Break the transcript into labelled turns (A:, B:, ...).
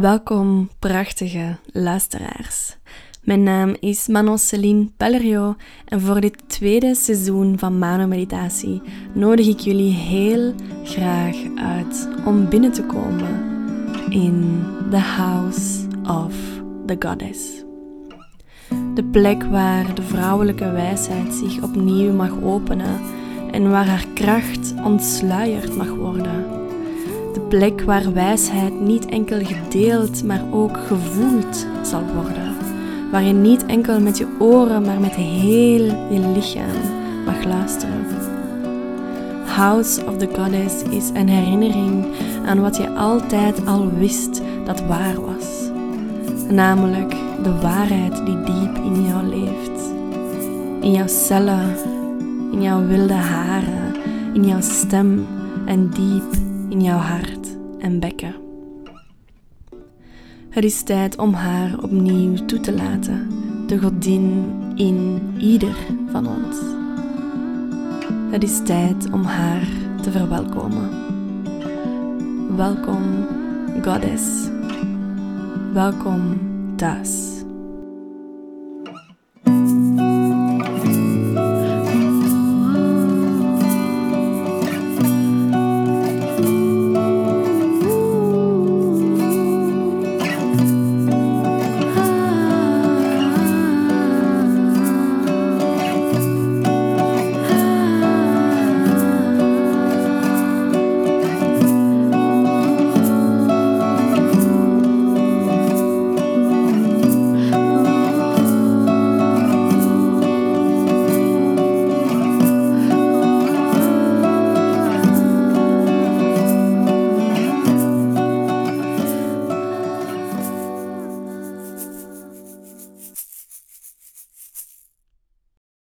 A: Welkom, prachtige luisteraars. Mijn naam is Manon Celine Pellerio en voor dit tweede seizoen van Mano Meditatie nodig ik jullie heel graag uit om binnen te komen in the House of the Goddess. De plek waar de vrouwelijke wijsheid zich opnieuw mag openen en waar haar kracht ontsluierd mag worden de plek waar wijsheid niet enkel gedeeld, maar ook gevoeld zal worden. Waar je niet enkel met je oren, maar met heel je lichaam mag luisteren. House of the Goddess is een herinnering aan wat je altijd al wist dat waar was. Namelijk de waarheid die diep in jou leeft. In jouw cellen, in jouw wilde haren, in jouw stem en diep in jouw hart en bekken. Het is tijd om haar opnieuw toe te laten, de godin in ieder van ons. Het is tijd om haar te verwelkomen. Welkom, Goddess. Welkom thuis.